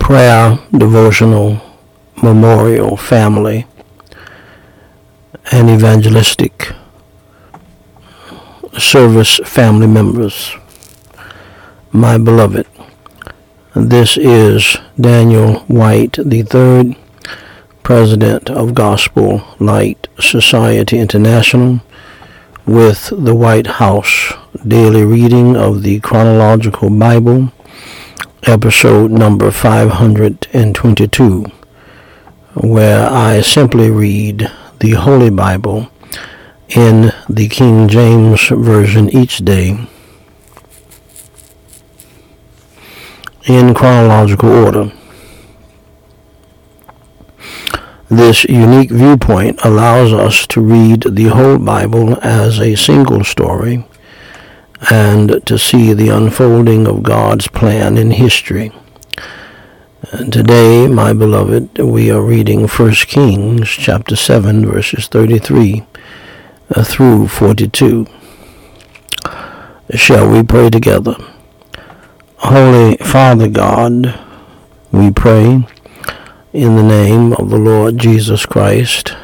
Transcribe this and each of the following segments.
prayer, devotional, memorial, family, and evangelistic service family members. My beloved, this is Daniel Whyte III, President of Gospel Light Society International, with the Whyte House daily reading of the chronological Bible episode number 522, where I simply read the Holy Bible in the King James Version each day in chronological order. This unique viewpoint allows us to read the whole Bible as a single story and to see the unfolding of God's plan in history. And today, my beloved, we are reading 1 Kings chapter 7 verses 33 uh, through 42. Shall we pray together? Holy Father God, we pray in the name of the Lord Jesus Christ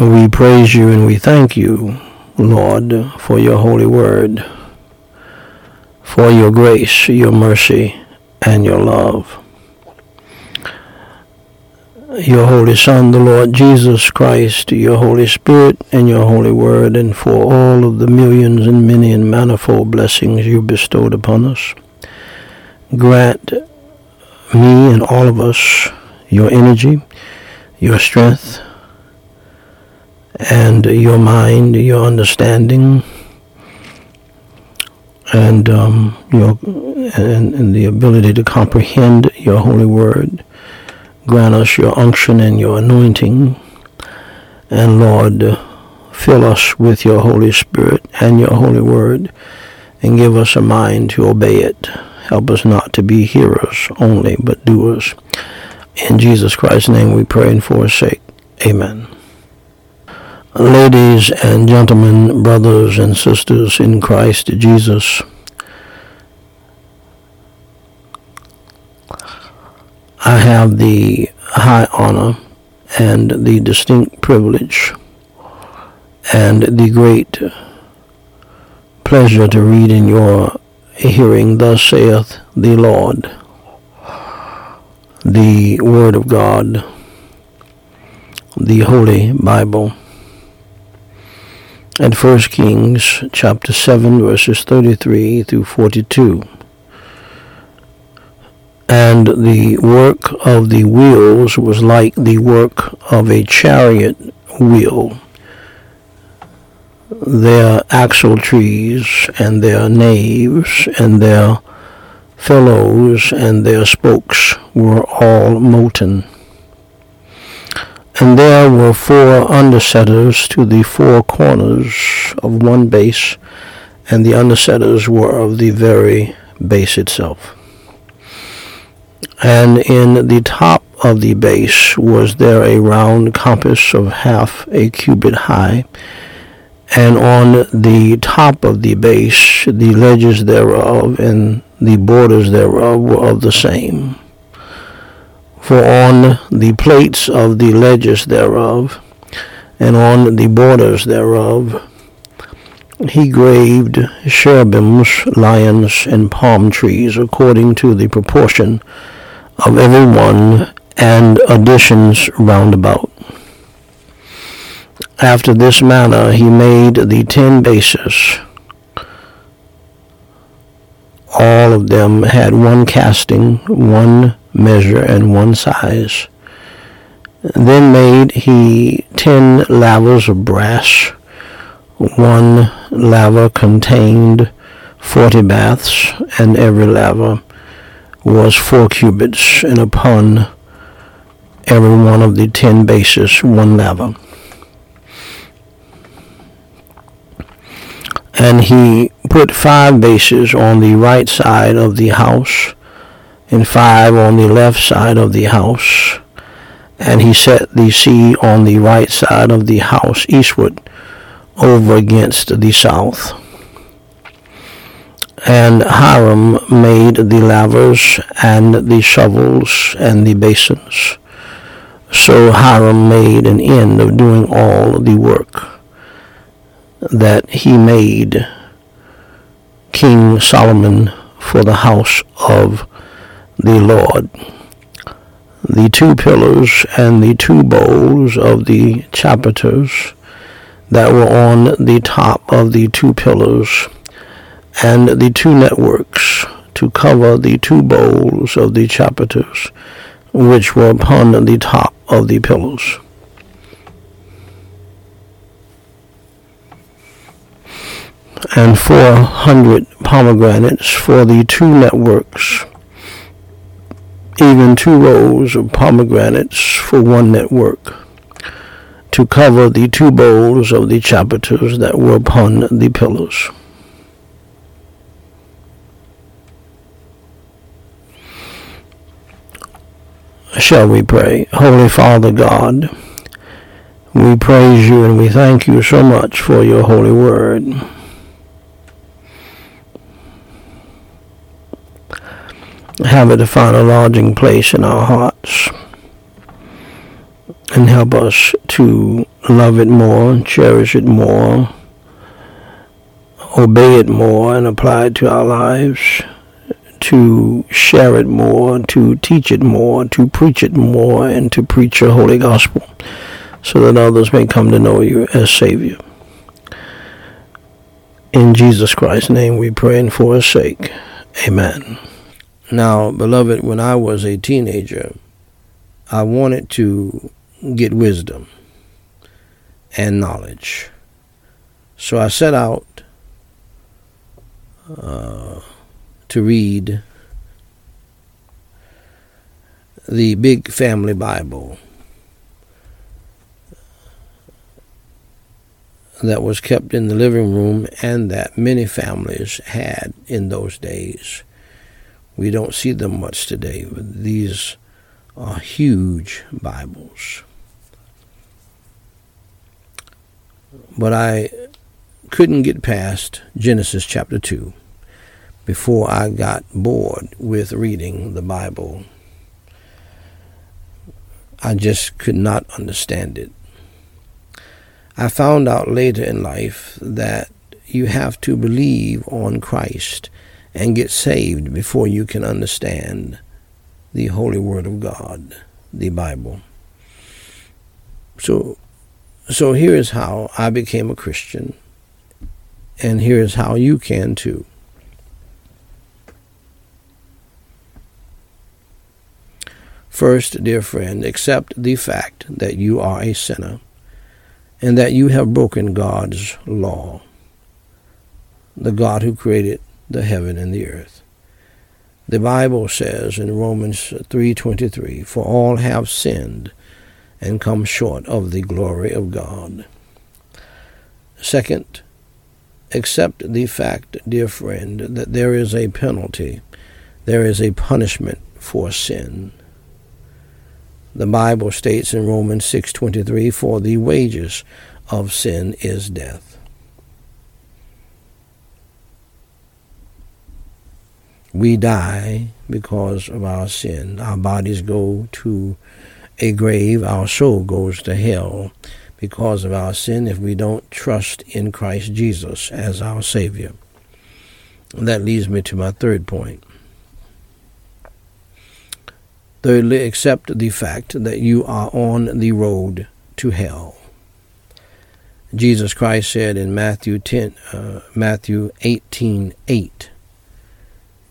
We praise you and we thank you, Lord, for your holy word, for your grace, your mercy, and your love. Your Holy Son, the Lord Jesus Christ, your Holy Spirit, and your holy word, and for all of the millions and many and manifold blessings you bestowed upon us. Grant me and all of us your energy, your strength, and your mind, your understanding, and um, your and, and the ability to comprehend your holy word. Grant us your unction and your anointing, and Lord, fill us with your Holy Spirit and your holy word, and give us a mind to obey it. Help us not to be hearers only, but doers. In Jesus Christ's name we pray and forsake. Amen. Ladies and gentlemen, brothers and sisters in Christ Jesus, I have the high honor and the distinct privilege and the great pleasure to read in your hearing, Thus saith the Lord, the Word of God, the Holy Bible and 1 Kings chapter 7 verses 33 through 42. And the work of the wheels was like the work of a chariot wheel. Their axle trees and their naves and their felloes and their spokes were all molten. And there were four undersetters to the four corners of one base, and the undersetters were of the very base itself. And in the top of the base was there a round compass of half a cubit high, and on the top of the base the ledges thereof and the borders thereof were of the same for on the plates of the ledges thereof, and on the borders thereof, he graved cherubims, lions, and palm trees, according to the proportion of every one, and additions round about. After this manner he made the ten bases. All of them had one casting, one measure and one size. Then made he ten lavers of brass. One laver contained forty baths, and every laver was four cubits, and upon every one of the ten bases one laver. And he put five bases on the right side of the house, and five on the left side of the house. And he set the sea on the right side of the house eastward, over against the south. And Hiram made the lavers and the shovels and the basins. So Hiram made an end of doing all the work that he made King Solomon for the house of the Lord. The two pillars and the two bowls of the chapiters that were on the top of the two pillars and the two networks to cover the two bowls of the chapiters which were upon the top of the pillars. And four hundred pomegranates for the two networks, even two rows of pomegranates for one network, to cover the two bowls of the chapiters that were upon the pillars. Shall we pray? Holy Father God, we praise you and we thank you so much for your holy word. Have it to find a lodging place in our hearts and help us to love it more, cherish it more, obey it more, and apply it to our lives to share it more, to teach it more, to preach it more, and to preach your holy gospel so that others may come to know you as Savior. In Jesus Christ's name we pray and for his sake. Amen. Now, beloved, when I was a teenager, I wanted to get wisdom and knowledge. So I set out uh, to read the Big Family Bible that was kept in the living room and that many families had in those days. We don't see them much today. These are huge Bibles. But I couldn't get past Genesis chapter 2 before I got bored with reading the Bible. I just could not understand it. I found out later in life that you have to believe on Christ and get saved before you can understand the Holy Word of God, the Bible. So, so here is how I became a Christian, and here is how you can too. First, dear friend, accept the fact that you are a sinner and that you have broken God's law, the God who created the heaven and the earth. The Bible says in Romans 3:23, "For all have sinned and come short of the glory of God." Second, accept the fact, dear friend, that there is a penalty, there is a punishment for sin. The Bible states in Romans 6:23, "For the wages of sin is death." We die because of our sin. Our bodies go to a grave, our soul goes to hell because of our sin if we don't trust in Christ Jesus as our Savior. And that leads me to my third point. Thirdly, accept the fact that you are on the road to hell. Jesus Christ said in Matthew 10, uh, Matthew 18, 8.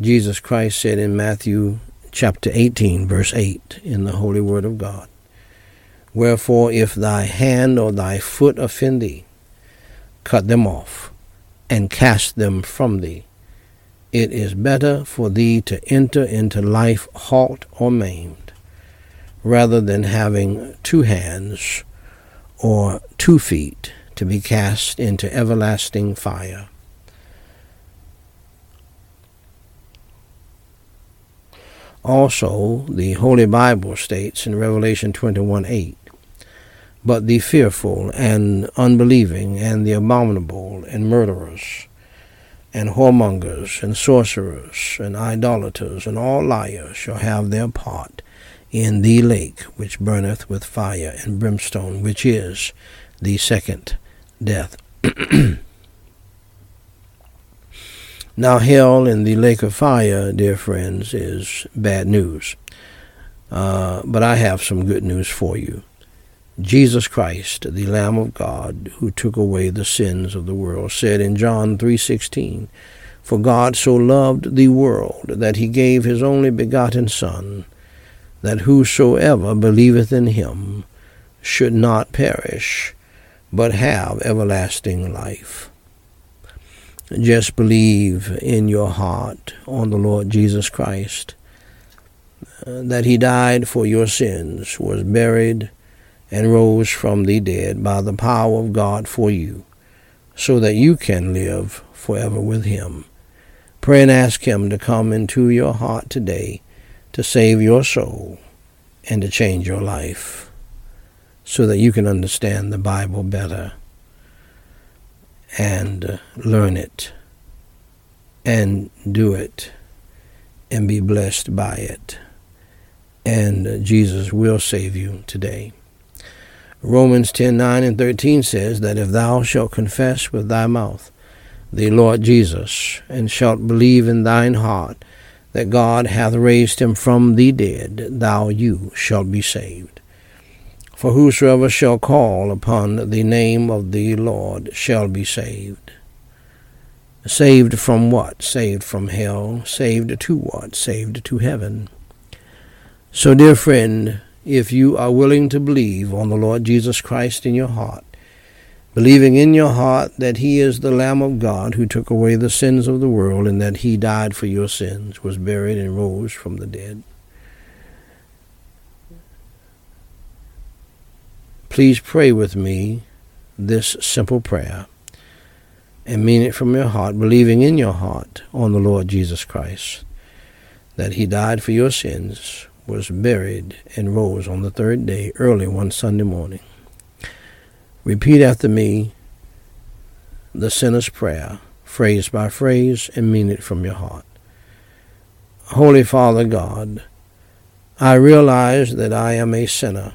Jesus Christ said in Matthew chapter 18, verse 8, in the Holy Word of God, Wherefore, if thy hand or thy foot offend thee, cut them off, and cast them from thee. it is better for thee to enter into life halt or maimed, rather than having two hands or two feet to be cast into everlasting fire. Also, the Holy Bible states in Revelation 21 8, But the fearful and unbelieving and the abominable and murderers and whoremongers and sorcerers and idolaters and all liars shall have their part in the lake which burneth with fire and brimstone, which is the second death. now, hell in the lake of fire, dear friends, is bad news. Uh, but I have some good news for you. Jesus Christ, the Lamb of God, who took away the sins of the world, said in John 3:16, "For God so loved the world that he gave his only begotten Son, that whosoever believeth in him should not perish, but have everlasting life." Just believe in your heart on the Lord Jesus Christ, uh, that he died for your sins, was buried, and rose from the dead by the power of God for you, so that you can live forever with Him. Pray and ask Him to come into your heart today to save your soul and to change your life so that you can understand the Bible better and uh, learn it and do it and be blessed by it. And uh, Jesus will save you today. Romans 10 9 and 13 says that if thou shalt confess with thy mouth the Lord Jesus, and shalt believe in thine heart that God hath raised him from the dead, thou you shalt be saved. For whosoever shall call upon the name of the Lord shall be saved. Saved from what? Saved from hell. Saved to what? Saved to heaven. So, dear friend, if you are willing to believe on the Lord Jesus Christ in your heart, believing in your heart that He is the Lamb of God who took away the sins of the world and that He died for your sins, was buried, and rose from the dead. Please pray with me this simple prayer and mean it from your heart, believing in your heart on the Lord Jesus Christ, that He died for your sins, was buried and rose on the third day early one Sunday morning. Repeat after me the sinner's prayer, phrase by phrase, and mean it from your heart. Holy Father God, I realize that I am a sinner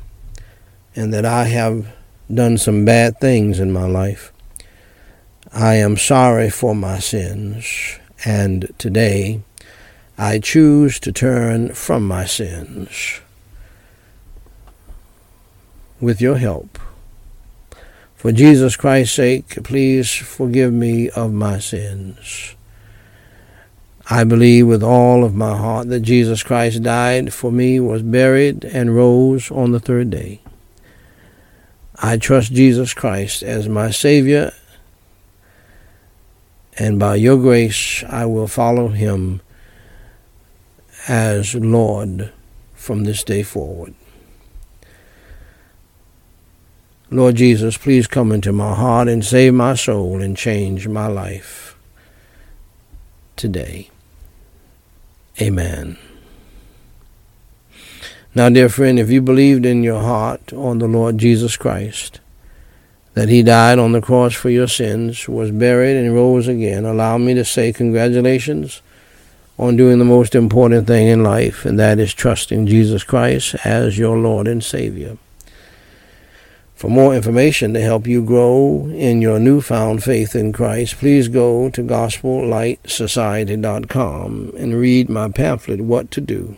and that I have done some bad things in my life. I am sorry for my sins, and today I choose to turn from my sins with your help. For Jesus Christ's sake, please forgive me of my sins. I believe with all of my heart that Jesus Christ died for me, was buried, and rose on the third day. I trust Jesus Christ as my Savior, and by your grace I will follow him as Lord from this day forward. Lord Jesus, please come into my heart and save my soul and change my life today. Amen. Now, dear friend, if you believed in your heart on the Lord Jesus Christ, that he died on the cross for your sins, was buried, and rose again, allow me to say congratulations on doing the most important thing in life, and that is trusting Jesus Christ as your Lord and Savior. For more information to help you grow in your newfound faith in Christ, please go to gospellightsociety.com and read my pamphlet, What to Do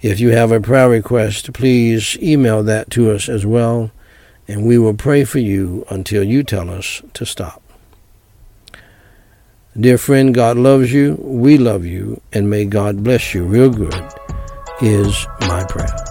If you have a prayer request, please email that to us as well, and we will pray for you until you tell us to stop. Dear friend, God loves you, we love you, and may God bless you real good, is my prayer.